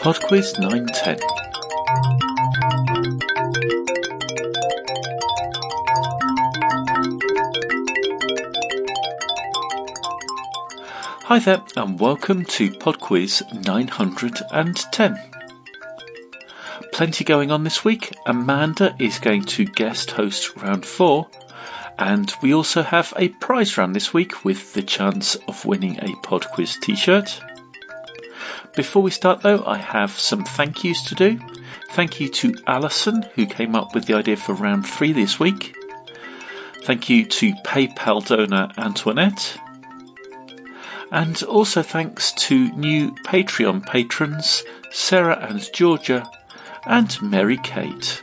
PodQuiz 910. Hi there, and welcome to PodQuiz 910. Plenty going on this week. Amanda is going to guest host round four, and we also have a prize round this week with the chance of winning a PodQuiz t shirt. Before we start though, I have some thank yous to do. Thank you to Alison, who came up with the idea for round three this week. Thank you to PayPal donor Antoinette. And also thanks to new Patreon patrons Sarah and Georgia and Mary Kate.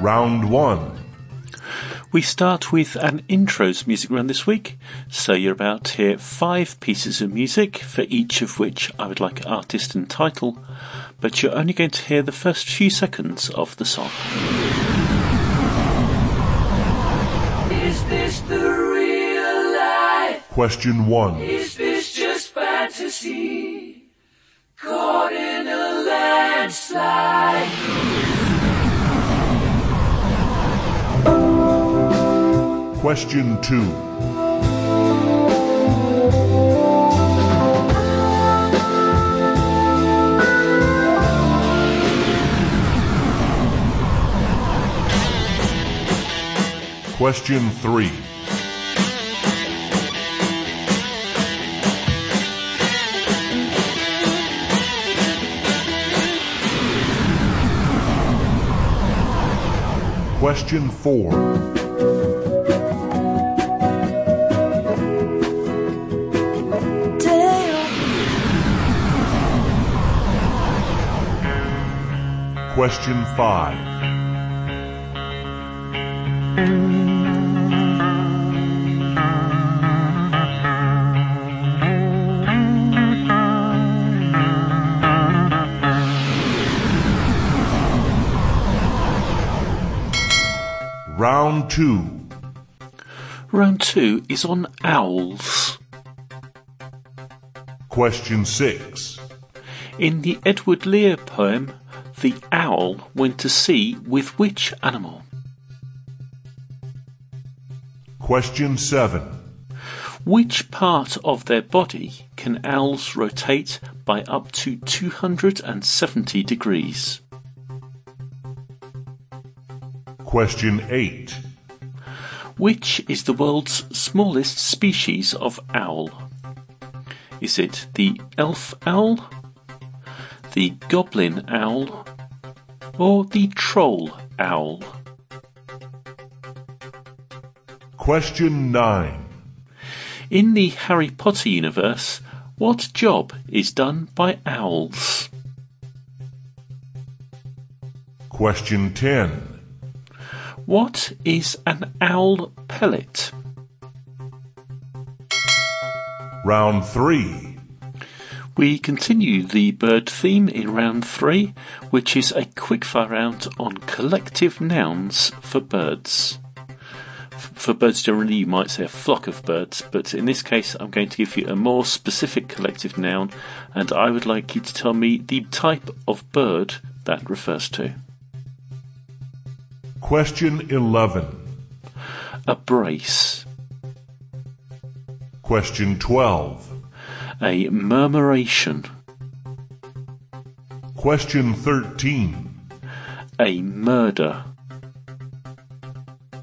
Round 1 We start with an intros music run this week, so you're about to hear five pieces of music, for each of which I would like artist and title, but you're only going to hear the first few seconds of the song. Is this the real life? Question 1 Is this just fantasy? Caught in a landslide. Question 2 Question 3 Question 4 Question 5 Round 2 Round two is on owls. Question 6 In the Edward Lear poem, the owl went to sea with which animal? Question 7 Which part of their body can owls rotate by up to 270 degrees? Question 8 Which is the world's smallest species of owl? Is it the elf owl, the goblin owl, or the troll owl? Question 9 In the Harry Potter universe, what job is done by owls? Question 10 What is an owl pellet? Round 3 We continue the bird theme in round three, which is a quickfire round on collective nouns for birds. For birds generally, you might say a flock of birds, but in this case, I'm going to give you a more specific collective noun, and I would like you to tell me the type of bird that refers to. Question 11 A brace, Question 12 a murmuration, Question 13 a murder,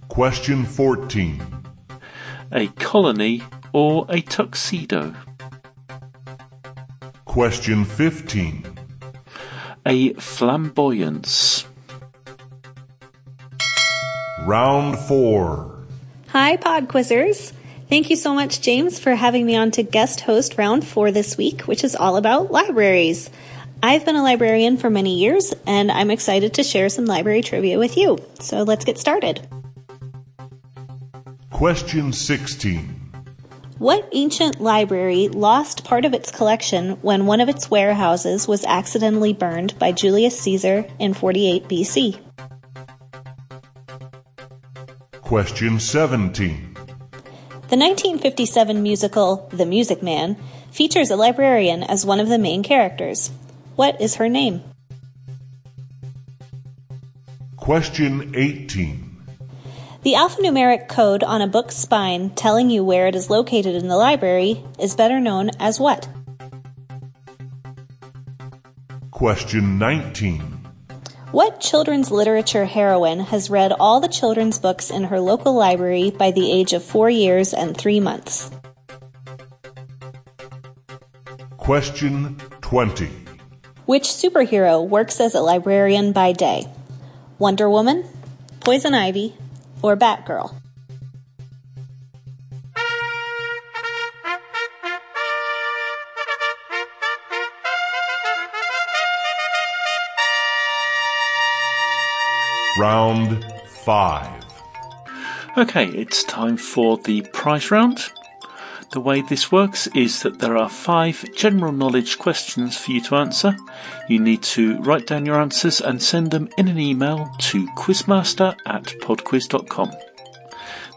Question 14 a colony, or a tuxedo, Question 15 a flamboyance. Round 4 Hi, Pod Quizzers. Thank you so much, James, for having me on to guest host round four this week, which is all about libraries. I've been a librarian for many years, and I'm excited to share some library trivia with you. So let's get started. Question 16 What ancient library lost part of its collection when one of its warehouses was accidentally burned by Julius Caesar in 48 BC? Question 17 The 1957 musical The Music Man features a librarian as one of the main characters. What is her name? Question 18. The alphanumeric code on a book's spine telling you where it is located in the library is better known as what? Question 19. What children's literature heroine has read all the children's books in her local library by the age of four years and three months? Question 20. Which superhero works as a librarian by day? Wonder Woman, Poison Ivy, or Batgirl? Round 5. Okay, it's time for the prize round. The way this works is that there are five general knowledge questions for you to answer. You need to write down your answers and send them in an email to quizmaster at podquiz.com.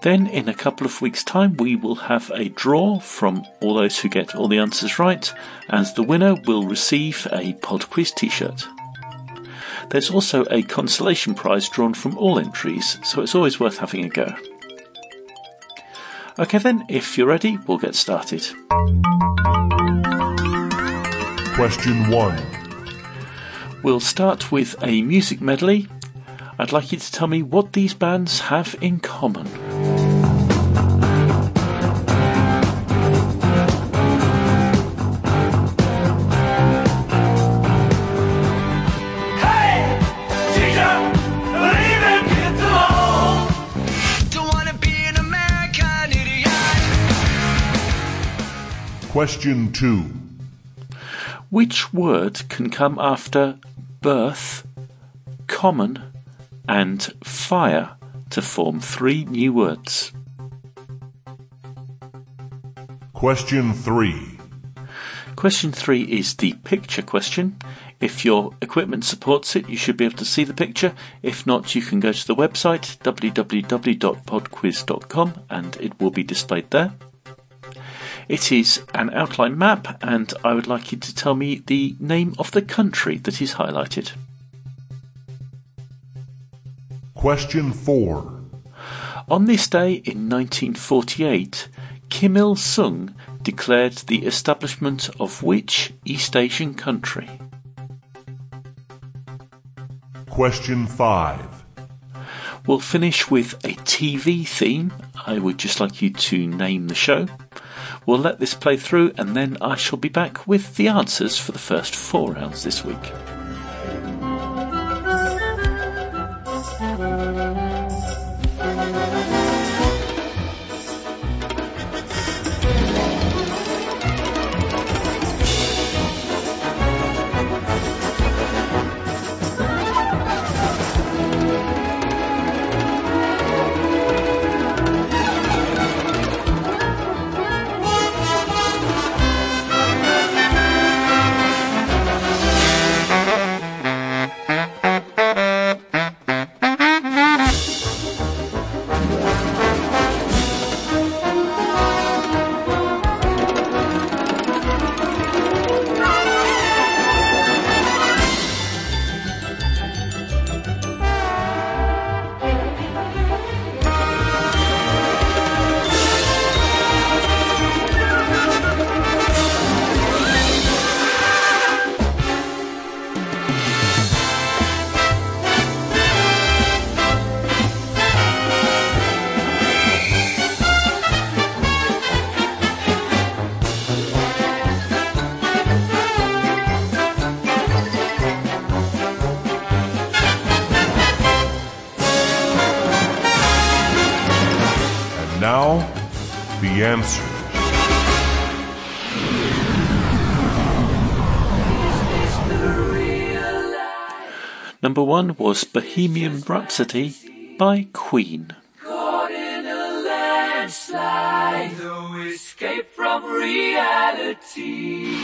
Then, in a couple of weeks' time, we will have a draw from all those who get all the answers right, and the winner will receive a PodQuiz t shirt. There's also a consolation prize drawn from all entries, so it's always worth having a go. Okay, then, if you're ready, we'll get started. Question 1. We'll start with a music medley. I'd like you to tell me what these bands have in common. Question 2. Which word can come after birth, common, and fire to form three new words? Question 3. Question three is the picture question. If your equipment supports it, you should be able to see the picture. If not, you can go to the website www.podquiz.com and it will be displayed there. It is an outline map, and I would like you to tell me the name of the country that is highlighted. Question 4. On this day in 1948, Kim Il sung declared the establishment of which East Asian country? Question 5. We'll finish with a TV theme. I would just like you to name the show. We'll let this play through and then I shall be back with the answers for the first four rounds this week. The answer. Number one was Bohemian Rhapsody by Queen. Caught in a landslide, no escape from reality.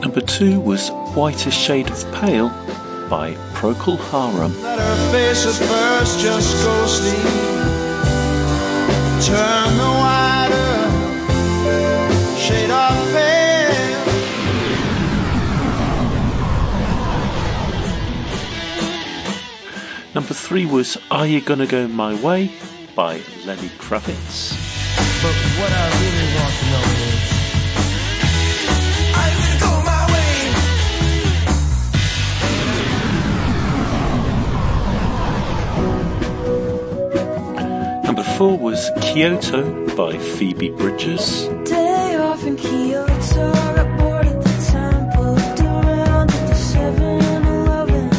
Number two was White a Shade of Pale by Procol Harum. Let her face at first just ghostly. Turn the wider shade of pale. Number three was Are You Gonna Go My Way by Lenny Kravitz. Number four was Kyoto by Phoebe Bridgers. Day off in Kyoto, got bored the temple, around the 7-Eleven.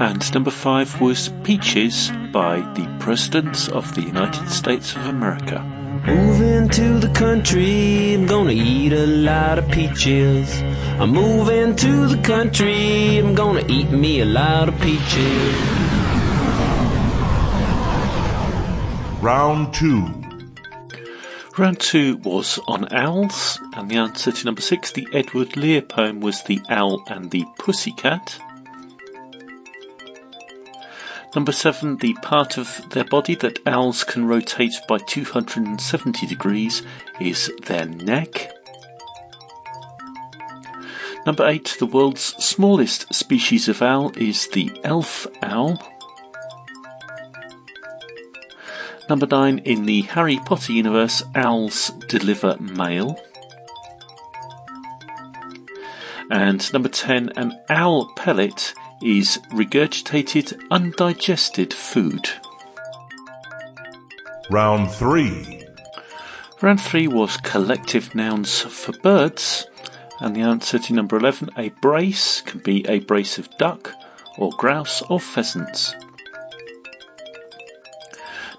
And number five was Peaches by the Presidents of the United States of America. moving to the country. I'm gonna eat a lot of peaches. I'm moving to the country. I'm gonna eat me a lot of peaches. Round 2. Round two was on owls, and the answer to number six, the Edward Lear poem, was The Owl and the Pussycat. Number seven, the part of their body that owls can rotate by 270 degrees is their neck. Number eight, the world's smallest species of owl is the elf owl. Number nine, in the Harry Potter universe, owls deliver mail. And number 10, an owl pellet is regurgitated, undigested food. Round 3. Round three was collective nouns for birds, and the answer to number 11, a brace, can be a brace of duck, or grouse, or pheasants.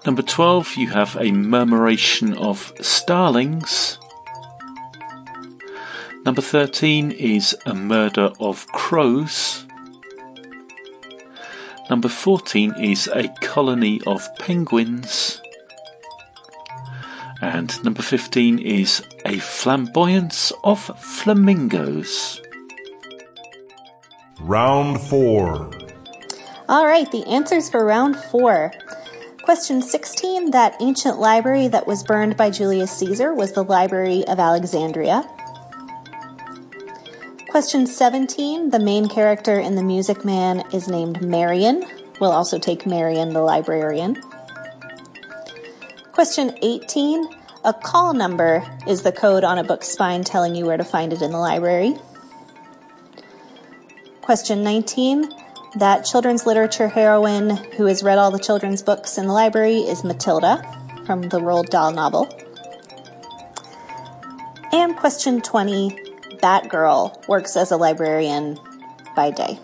Number 12, you have a murmuration of starlings. Number 13 is a murder of crows. Number 14 is a colony of penguins. And number 15 is a flamboyance of flamingos. Round 4. All right, the answers for round four. Question 16 That ancient library that was burned by Julius Caesar was the Library of Alexandria. Question 17 The main character in The Music Man is named Marion. We'll also take Marion the librarian. Question 18 A call number is the code on a book's spine telling you where to find it in the library. Question 19 that children's literature heroine who has read all the children's books in the library is Matilda from the Roald Dahl novel. And question 20 Batgirl works as a librarian by day.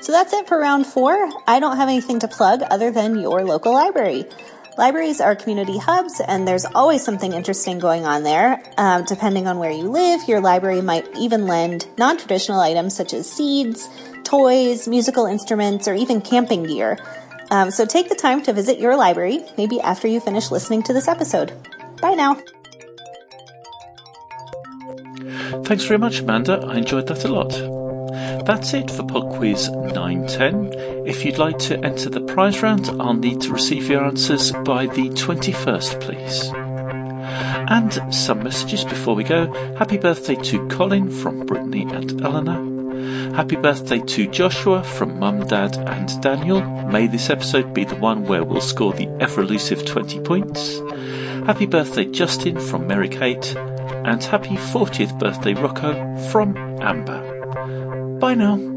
So that's it for round four. I don't have anything to plug other than your local library. Libraries are community hubs, and there's always something interesting going on there. Um, depending on where you live, your library might even lend non traditional items such as seeds, toys, musical instruments, or even camping gear. Um, so take the time to visit your library, maybe after you finish listening to this episode. Bye now. Thanks very much, Amanda. I enjoyed that a lot. That's it for Pod Quiz 910. If you'd like to enter the prize round, I'll need to receive your answers by the 21st, please. And some messages before we go. Happy birthday to Colin from Brittany and Eleanor. Happy birthday to Joshua from Mum, Dad, and Daniel. May this episode be the one where we'll score the ever elusive 20 points. Happy birthday, Justin from Mary Kate. And happy 40th birthday, Rocco from Amber. Bye now.